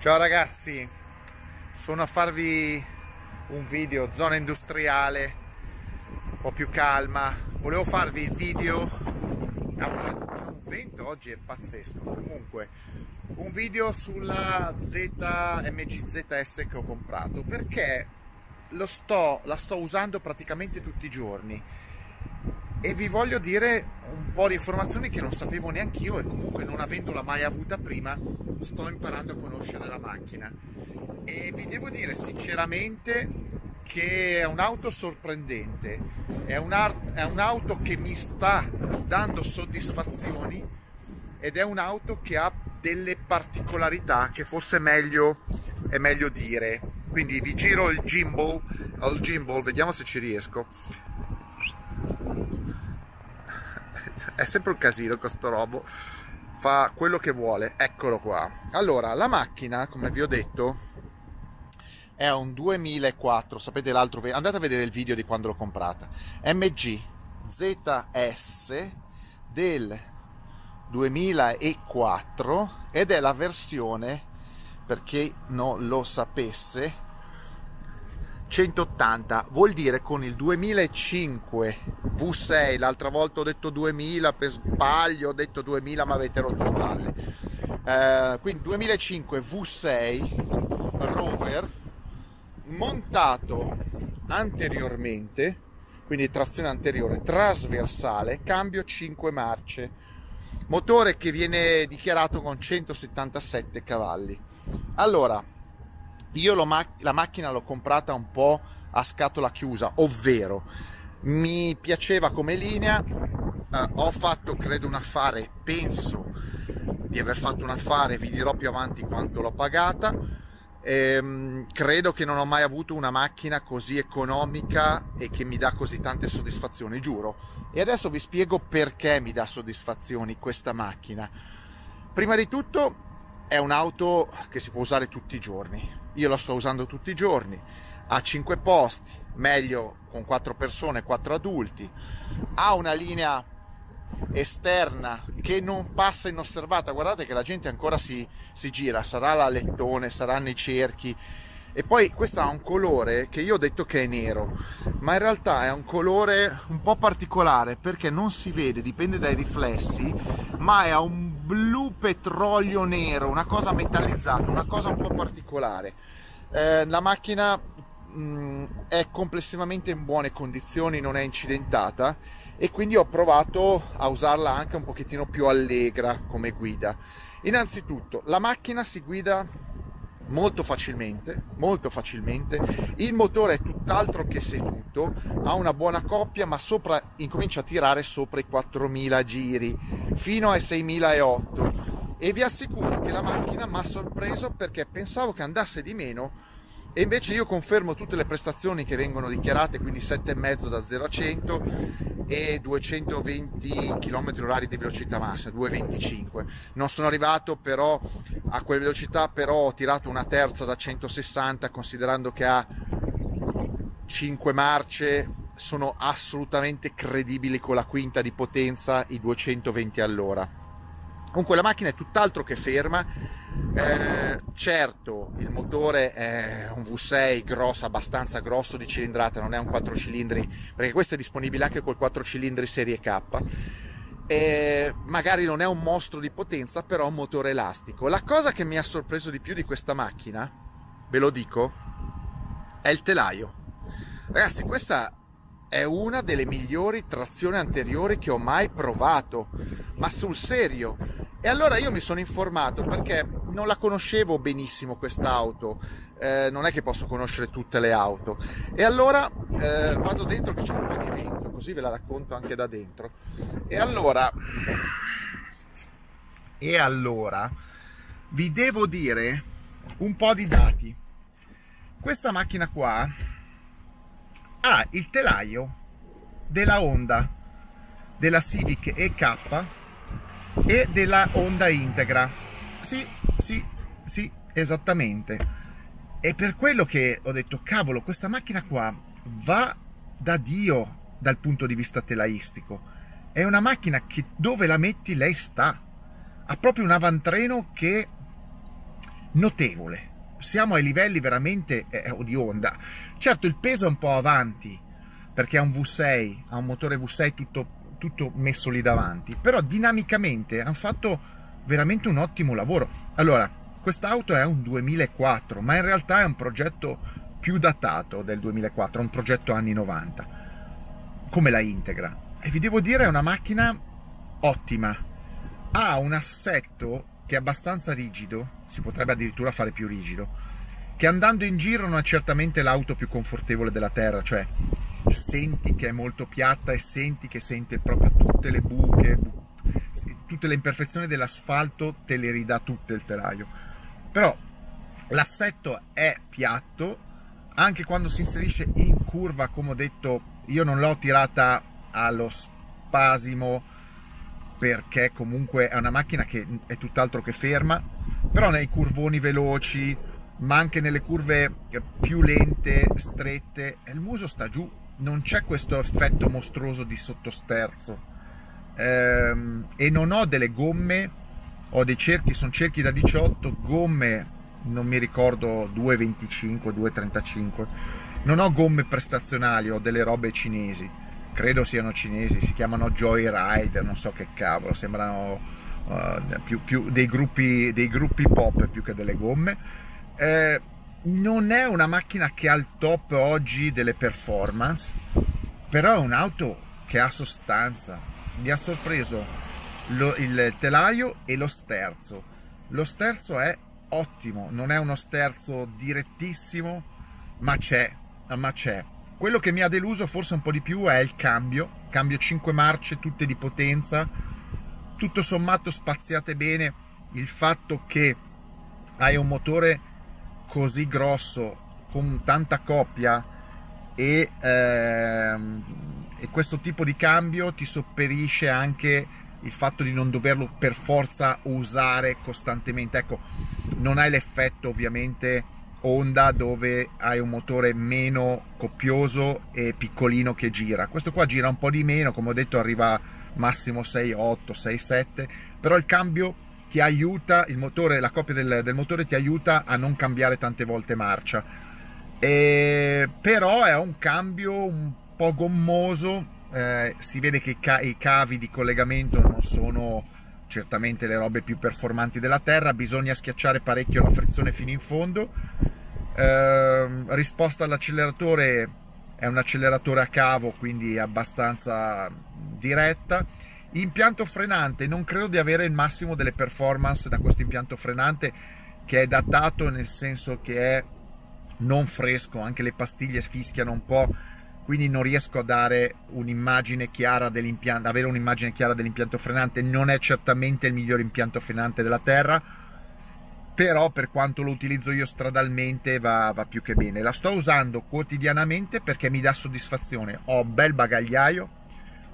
Ciao ragazzi, sono a farvi un video zona industriale, un po' più calma. Volevo farvi il video. Un vento oggi è pazzesco. Comunque, un video sulla ZMG ZS che ho comprato perché sto, la sto usando praticamente tutti i giorni e vi voglio dire un po' di informazioni che non sapevo neanche io e comunque non avendola mai avuta prima sto imparando a conoscere la macchina. E vi devo dire sinceramente che è un'auto sorprendente. È, è un'auto che mi sta dando soddisfazioni ed è un'auto che ha delle particolarità che forse meglio, è meglio dire. Quindi vi giro il gimbal, il gimbal vediamo se ci riesco è sempre un casino questo robo. Fa quello che vuole eccolo qua. Allora la macchina come vi ho detto è un 2004 sapete l'altro andate a vedere il video di quando l'ho comprata. MG ZS del 2004 ed è la versione per chi non lo sapesse 180 vuol dire con il 2005 V6 l'altra volta ho detto 2000 per sbaglio ho detto 2000 ma avete rotto le palle. Eh, quindi 2005 V6 Rover montato anteriormente quindi trazione anteriore trasversale cambio 5 marce. Motore che viene dichiarato con 177 cavalli. Allora io la macchina l'ho comprata un po' a scatola chiusa, ovvero mi piaceva come linea, eh, ho fatto credo un affare, penso di aver fatto un affare, vi dirò più avanti quanto l'ho pagata. Ehm, credo che non ho mai avuto una macchina così economica e che mi dà così tante soddisfazioni, giuro. E adesso vi spiego perché mi dà soddisfazioni questa macchina. Prima di tutto è un'auto che si può usare tutti i giorni io la sto usando tutti i giorni, ha 5 posti, meglio con 4 persone, 4 adulti, ha una linea esterna che non passa inosservata, guardate che la gente ancora si, si gira, sarà la lettone, saranno i cerchi, e poi questo ha un colore che io ho detto che è nero ma in realtà è un colore un po' particolare perché non si vede dipende dai riflessi ma è un blu petrolio nero una cosa metallizzata una cosa un po' particolare. Eh, la macchina mh, mm, è complessivamente in buone condizioni non è incidentata e quindi ho provato a usarla anche un pochettino più allegra come guida. Innanzitutto la macchina si guida molto facilmente, molto facilmente. Il motore è tutt'altro che seduto, ha una buona coppia, ma sopra, incomincia a tirare sopra i 4000 giri fino ai 6008 e vi assicuro che la macchina mi ha sorpreso perché pensavo che andasse di meno e invece io confermo tutte le prestazioni che vengono dichiarate, quindi 7,5 da 0 a 100 e 220 km h di velocità massima, 225. Non sono arrivato però a quelle velocità, però ho tirato una terza da 160 considerando che ha 5 marce, sono assolutamente credibili con la quinta di potenza, i 220 all'ora. Comunque la macchina è tutt'altro che ferma eh, certo, il motore è un V6 grosso, abbastanza grosso di cilindrata, non è un 4 cilindri, perché questo è disponibile anche col 4 cilindri serie K. E magari non è un mostro di potenza, però è un motore elastico. La cosa che mi ha sorpreso di più di questa macchina, ve lo dico, è il telaio. Ragazzi, questa è una delle migliori trazioni anteriori che ho mai provato, ma sul serio. E allora io mi sono informato perché non la conoscevo benissimo quest'auto, eh, non è che posso conoscere tutte le auto. E allora eh, vado dentro che c'è un po' di dentro, così ve la racconto anche da dentro. E allora, e allora vi devo dire un po' di dati. Questa macchina qua ha il telaio della Honda, della Civic EK e della Honda Integra. Sì, sì, sì, esattamente. È per quello che ho detto, cavolo, questa macchina qua va da Dio dal punto di vista telaistico. È una macchina che dove la metti lei sta. Ha proprio un avantreno che notevole. Siamo ai livelli veramente eh, di Honda. Certo, il peso è un po' avanti perché ha un V6, ha un motore V6 tutto, tutto messo lì davanti, però dinamicamente hanno fatto veramente un ottimo lavoro. Allora, quest'auto è un 2004, ma in realtà è un progetto più datato del 2004, un progetto anni 90. Come la integra? E vi devo dire, è una macchina ottima. Ha un assetto che è abbastanza rigido, si potrebbe addirittura fare più rigido, che andando in giro non è certamente l'auto più confortevole della terra, cioè senti che è molto piatta e senti che sente proprio tutte le buche, tutte le imperfezioni dell'asfalto te le ridà tutte il telaio. Però l'assetto è piatto, anche quando si inserisce in curva, come ho detto, io non l'ho tirata allo spasimo perché comunque è una macchina che è tutt'altro che ferma, però nei curvoni veloci, ma anche nelle curve più lente, strette, il muso sta giù, non c'è questo effetto mostruoso di sottosterzo. Ehm, e non ho delle gomme, ho dei cerchi, sono cerchi da 18, gomme non mi ricordo 2,25, 2,35. Non ho gomme prestazionali, ho delle robe cinesi credo siano cinesi, si chiamano Joyride, non so che cavolo, sembrano uh, più, più dei, gruppi, dei, gruppi, pop più che delle gomme. Eh, non è una macchina che ha il top oggi delle performance, però è un'auto che ha sostanza. Mi ha sorpreso lo, il telaio e lo sterzo. Lo sterzo è ottimo, non è uno sterzo direttissimo, ma c'è, ma c'è quello che mi ha deluso forse un po' di più è il cambio, cambio 5 marce tutte di potenza, tutto sommato spaziate bene, il fatto che hai un motore così grosso, con tanta coppia e, ehm, e questo tipo di cambio ti sopperisce anche il fatto di non doverlo per forza usare costantemente. Ecco, non hai l'effetto ovviamente Honda dove hai un motore meno coppioso e piccolino che gira. Questo qua gira un po' di meno, come ho detto arriva massimo 6,8, 6,7, però il cambio ti aiuta, il motore, la coppia del, del motore ti aiuta a non cambiare tante volte marcia. E, però è un cambio un po' gommoso, eh, si vede che ca- i cavi di collegamento non sono certamente le robe più performanti della Terra, bisogna schiacciare parecchio la frizione fino in fondo. Eh, risposta all'acceleratore è un acceleratore a cavo, quindi abbastanza diretta. Impianto frenante, non credo di avere il massimo delle performance da questo impianto frenante che è datato nel senso che è non fresco, anche le pastiglie fischiano un po' quindi non riesco a dare un'immagine chiara dell'impianto, avere un'immagine chiara dell'impianto frenante, non è certamente il miglior impianto frenante della Terra, però per quanto lo utilizzo io stradalmente va, va più che bene. La sto usando quotidianamente perché mi dà soddisfazione, ho bel bagagliaio,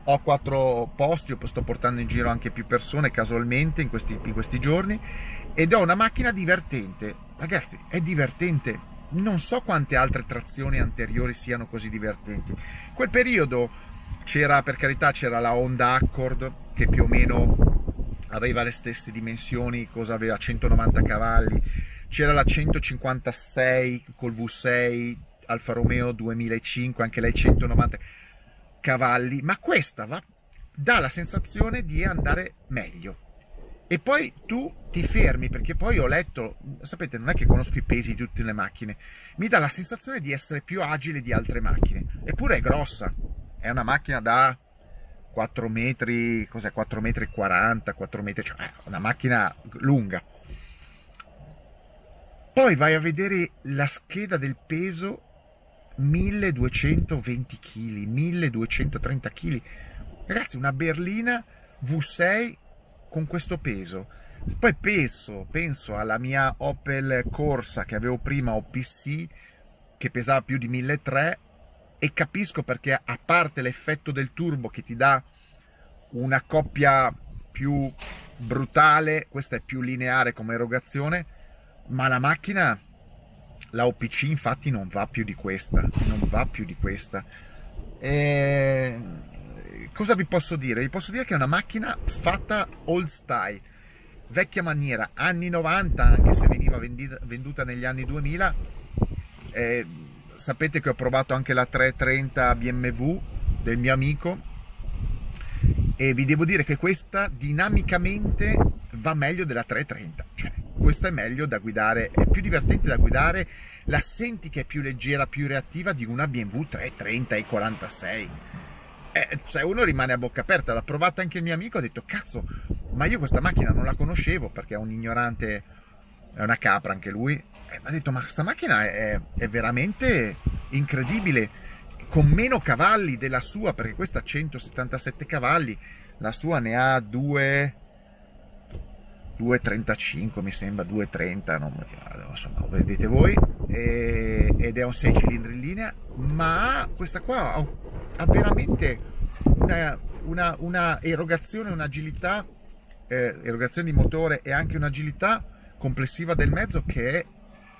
ho quattro posti, sto portando in giro anche più persone casualmente in questi, in questi giorni ed ho una macchina divertente, ragazzi è divertente, non so quante altre trazioni anteriori siano così divertenti. Quel periodo c'era, per carità, c'era la Honda Accord che più o meno aveva le stesse dimensioni, cosa aveva 190 cavalli, c'era la 156 col V6 Alfa Romeo 2005, anche lei 190 cavalli, ma questa va, dà la sensazione di andare meglio e poi tu ti fermi perché poi ho letto, sapete, non è che conosco i pesi di tutte le macchine, mi dà la sensazione di essere più agile di altre macchine, eppure è grossa, è una macchina da 4 metri, cos'è, 4 metri e 40, 4 metri, cioè una macchina lunga. Poi vai a vedere la scheda del peso 1220 kg, 1230 kg. Ragazzi, una berlina V6 con questo peso. Poi penso, penso alla mia Opel Corsa che avevo prima OPC che pesava più di 1300 e capisco perché a parte l'effetto del turbo che ti dà una coppia più brutale, questa è più lineare come erogazione, ma la macchina, la OPC infatti non va più di questa, non va più di questa. E cosa vi posso dire? Vi posso dire che è una macchina fatta old style. vecchia maniera, anni 90, anche se veniva venduta negli anni 2000. Eh, sapete che ho provato anche la 330 BMW del mio amico e vi devo dire che questa dinamicamente va meglio della 330, cioè questa è meglio da guidare, è più divertente da guidare, la senti che è più leggera, più reattiva di una BMW 330 e 46. Eh, cioè uno rimane a bocca aperta, l'ha provata anche il mio amico, ha detto cazzo, ma io questa macchina non la conoscevo perché è un ignorante, è una capra anche lui, eh, ha detto ma questa macchina è, è veramente incredibile. Con meno cavalli della sua, perché questa ha 177 cavalli, la sua ne ha 2... 2,35 mi sembra, 2,30, non, insomma, vedete voi, e, ed è un 6 cilindri in linea, ma questa qua ha, ha veramente una, una, una, erogazione, un'agilità, eh, erogazione di motore e anche un'agilità complessiva del mezzo che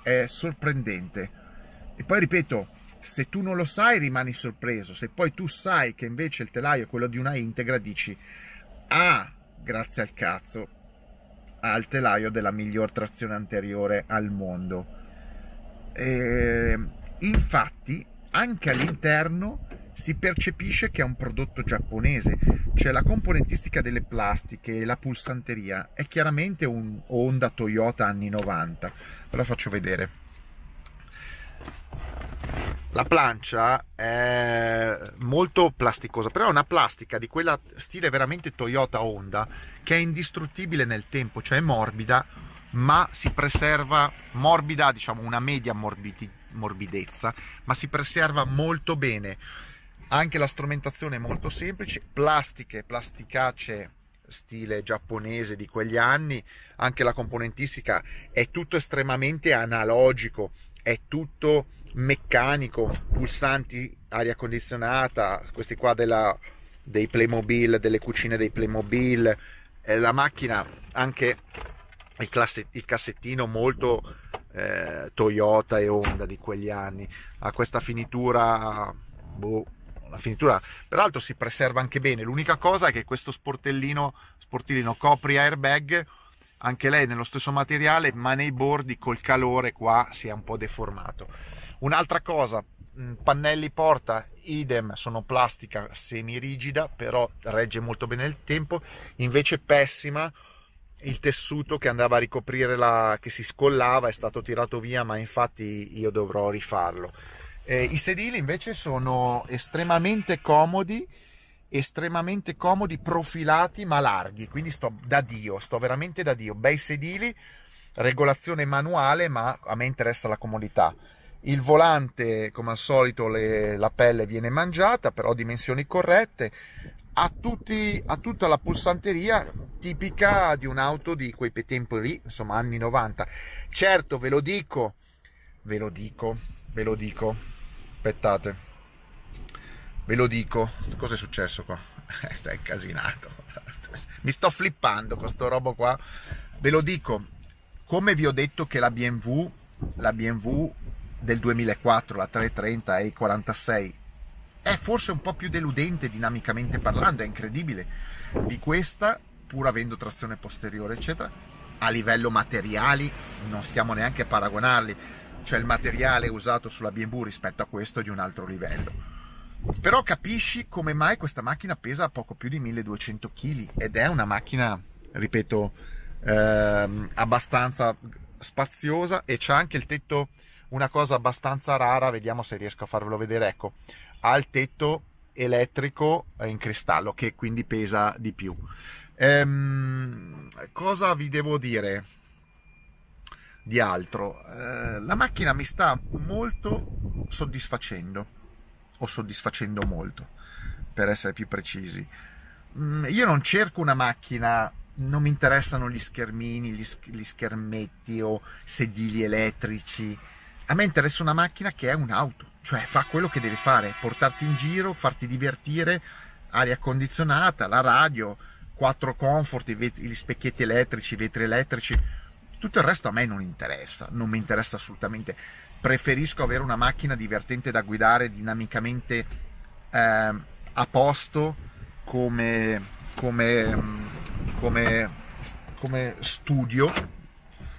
è, è sorprendente. E poi ripeto, se tu non lo sai rimani sorpreso, se poi tu sai che invece il telaio è quello di una integra dici ah, grazie al cazzo, ha il telaio della miglior trazione anteriore al mondo. E, infatti anche all'interno si percepisce che è un prodotto giapponese, cioè la componentistica delle plastiche e la pulsanteria è chiaramente un Honda Toyota anni 90. Ve la faccio vedere. La plancia è molto plasticosa, però è una plastica di quella stile veramente Toyota Honda che è indistruttibile nel tempo, cioè è morbida, ma si preserva morbida, diciamo una media morbidi, morbidezza, ma si preserva molto bene. Anche la strumentazione è molto semplice, plastiche, plasticacce stile giapponese di quegli anni, anche la componentistica è tutto estremamente analogico, è tutto meccanico, pulsanti, aria condizionata, questi qua della, dei Playmobil, delle cucine dei Playmobil, eh, la macchina anche il, classe, il cassettino molto eh, Toyota e Honda di quegli anni, ha questa finitura, boh, una finitura, peraltro si preserva anche bene, l'unica cosa è che questo sportellino, sportellino copri airbag, anche lei nello stesso materiale, ma nei bordi col calore qua si è un po' deformato. Un'altra cosa, mm, pannelli porta idem sono plastica semi rigida però regge molto bene il tempo. Invece pessima il tessuto che andava a ricoprire la che si scollava è stato tirato via ma infatti io dovrò rifarlo eh, i sedili invece sono estremamente comodi estremamente comodi profilati ma larghi quindi sto da dio sto veramente da dio. Bei sedili regolazione manuale ma a me interessa la comodità. Il volante come al solito le, la pelle viene mangiata però dimensioni corrette. Ha, tutti, ha tutta la pulsanteria tipica di un'auto di quei tempi lì insomma anni 90 certo ve lo dico ve lo dico ve lo dico aspettate. Ve lo dico cosa è successo qua? Stai incasinato. Mi sto flippando con sto robo qua. Ve lo dico come vi ho detto che la BMW la BMW del 2004, la 330 e i 46, è forse un po' più deludente dinamicamente parlando, è incredibile, di questa, pur avendo trazione posteriore, eccetera, a livello materiali non stiamo neanche a paragonarli, cioè il materiale usato sulla BMW rispetto a questo di un altro livello. Però capisci come mai questa macchina pesa poco più di 1200 kg ed è una macchina, ripeto, ehm, abbastanza spaziosa e c'è anche il tetto una cosa abbastanza rara, vediamo se riesco a farvelo vedere, ecco, ha il tetto elettrico in cristallo che quindi pesa di più. Ehm, cosa vi devo dire di altro? Eh, la macchina mi sta molto soddisfacendo, o soddisfacendo molto, per essere più precisi. Mm, io non cerco una macchina non mi interessano gli schermini, gli, gli, schermetti o sedili elettrici a me interessa una macchina che è un'auto, cioè fa quello che deve fare, portarti in giro, farti divertire, aria condizionata, la radio, quattro comfort, gli specchietti elettrici, i vetri elettrici, tutto il resto a me non interessa, non mi interessa assolutamente. Preferisco avere una macchina divertente da guidare, dinamicamente eh, a posto, come, come, come come studio,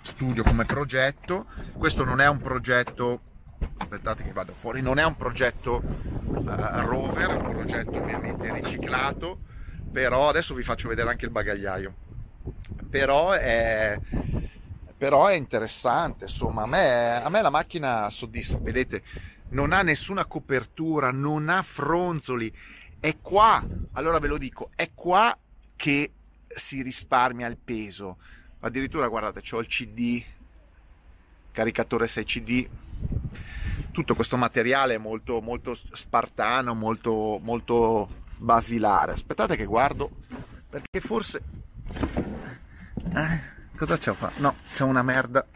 studio come progetto. Questo non è un progetto, aspettate che vado fuori, non è un progetto uh, rover, è un progetto ovviamente riciclato, però adesso vi faccio vedere anche il bagagliaio. Però è, però è interessante, insomma, a me, a me la macchina soddisfa, vedete, non ha nessuna copertura, non ha fronzoli, è qua, allora ve lo dico, è qua che si risparmia il peso. Addirittura guardate, ho il CD, caricatore 6 CD, tutto questo materiale molto, molto spartano, molto, molto basilare. Aspettate che guardo, perché forse... Eh? Cosa c'ho qua? No, c'è una merda.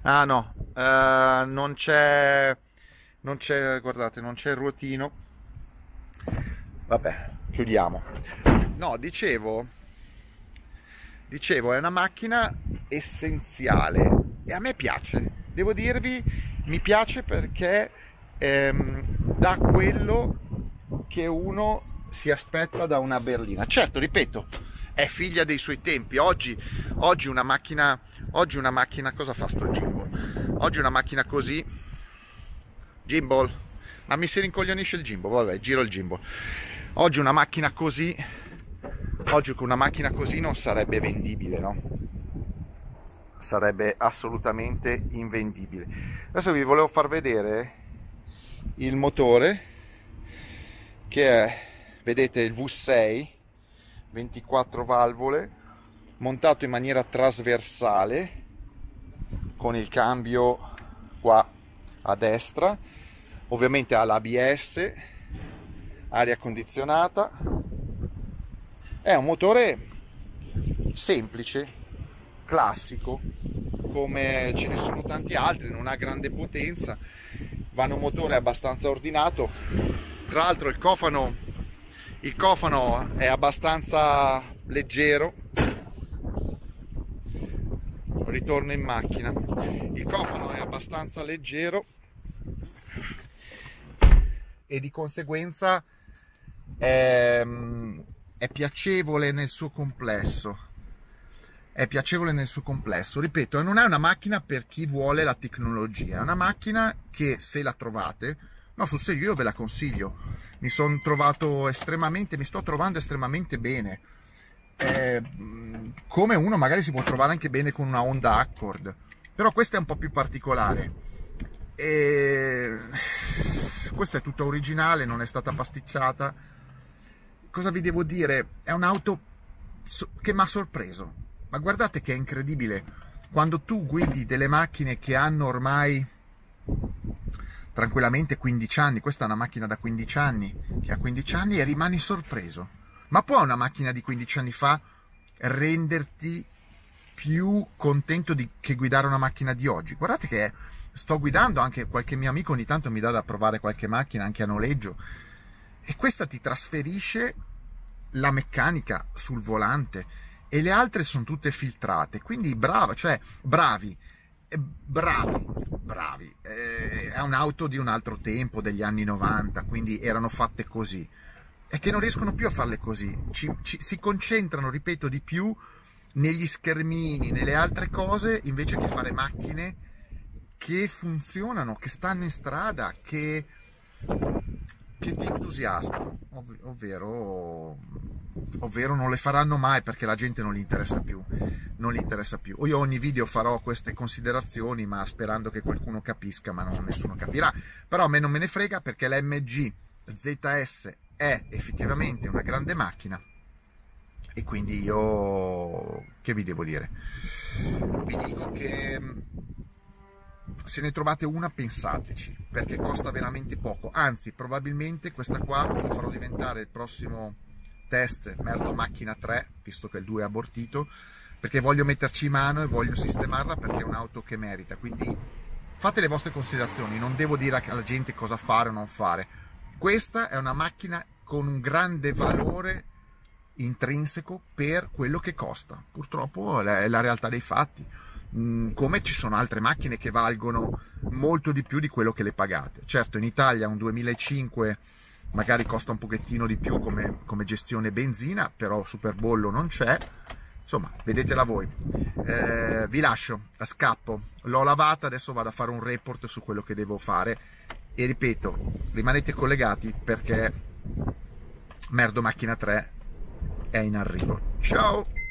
Ah no, uh, non c'è... Non c'è, guardate, non c'è il ruotino. Vabbè, chiudiamo. No, dicevo... Dicevo, è una macchina essenziale e a me piace. Devo dirvi, mi piace perché ehm, dà quello che uno si aspetta da una berlina. Certo, ripeto, è figlia dei suoi tempi. Oggi, oggi, una, macchina, oggi una macchina, cosa fa sto gimbal? Oggi una macchina così, gimbal, ma mi si rincoglionisce il gimbal, vabbè, giro il gimbal. Oggi una macchina così, oggi una macchina così non sarebbe vendibile, no? Sarebbe assolutamente invendibile. Adesso vi volevo far vedere il motore che è, vedete, il V6 24 valvole montato in maniera trasversale con il cambio qua a destra ovviamente ha l'ABS aria condizionata. È un motore semplice classico come ce ne sono tanti altri non ha grande potenza va in un motore abbastanza ordinato. Tra l'altro il cofano il cofano è abbastanza leggero. Ritorno in macchina. Il cofano è abbastanza leggero. E di conseguenza è, è piacevole nel suo complesso. È piacevole nel suo complesso. Ripeto, non è una macchina per chi vuole la tecnologia, è una macchina che se la trovate No, sul serio, io ve la consiglio. Mi sono trovato estremamente, mi sto trovando estremamente bene. Eh, come uno magari si può trovare anche bene con una Honda Accord, però questa è un po' più particolare. E... Questa è tutta originale, non è stata pasticciata. Cosa vi devo dire? È un'auto che mi ha sorpreso. Ma guardate che è incredibile. Quando tu guidi delle macchine che hanno ormai tranquillamente 15 anni, questa è una macchina da 15 anni, che ha 15 anni e rimani sorpreso. Ma può una macchina di 15 anni fa renderti più contento di, che guidare una macchina di oggi? Guardate che sto guidando, anche qualche mio amico ogni tanto mi dà da provare qualche macchina anche a noleggio e questa ti trasferisce la meccanica sul volante e le altre sono tutte filtrate, quindi brava, cioè bravi, bravi, bravi. Eh, è un'auto di un altro tempo, degli anni 90, quindi erano fatte così. E che non riescono più a farle così. Ci, ci, si concentrano, ripeto, di più negli schermini, nelle altre cose, invece che fare macchine che funzionano, che stanno in strada, che, che ti entusiasmano, ov- ovvero ovvero non le faranno mai perché la gente non gli interessa più. Non gli interessa più. Io ogni video farò queste considerazioni, ma sperando che qualcuno capisca, ma non, nessuno capirà. Però a me non me ne frega perché l'MG ZS è effettivamente una grande macchina e quindi io che vi devo dire? Vi dico che se ne trovate una pensateci perché costa veramente poco anzi probabilmente questa qua la farò diventare il prossimo test merdo macchina 3, visto che il 2 è abortito, perché voglio metterci in mano e voglio sistemarla perché è un'auto che merita. Quindi fate le vostre considerazioni, non devo dire alla gente cosa fare o non fare. Questa è una macchina con un grande valore intrinseco per quello che costa. Purtroppo è la realtà dei fatti. Mm, come ci sono altre macchine che valgono molto di più di quello che le pagate. Certo, in Italia un 2005 magari costa un pochettino di più come, come gestione benzina, però Superbollo non c'è. Insomma, vedetela voi. Eh, vi lascio, a scappo. L'ho lavata, adesso vado a fare un report su quello che devo fare. E ripeto, rimanete collegati perché Merdo Macchina 3 è in arrivo. Ciao!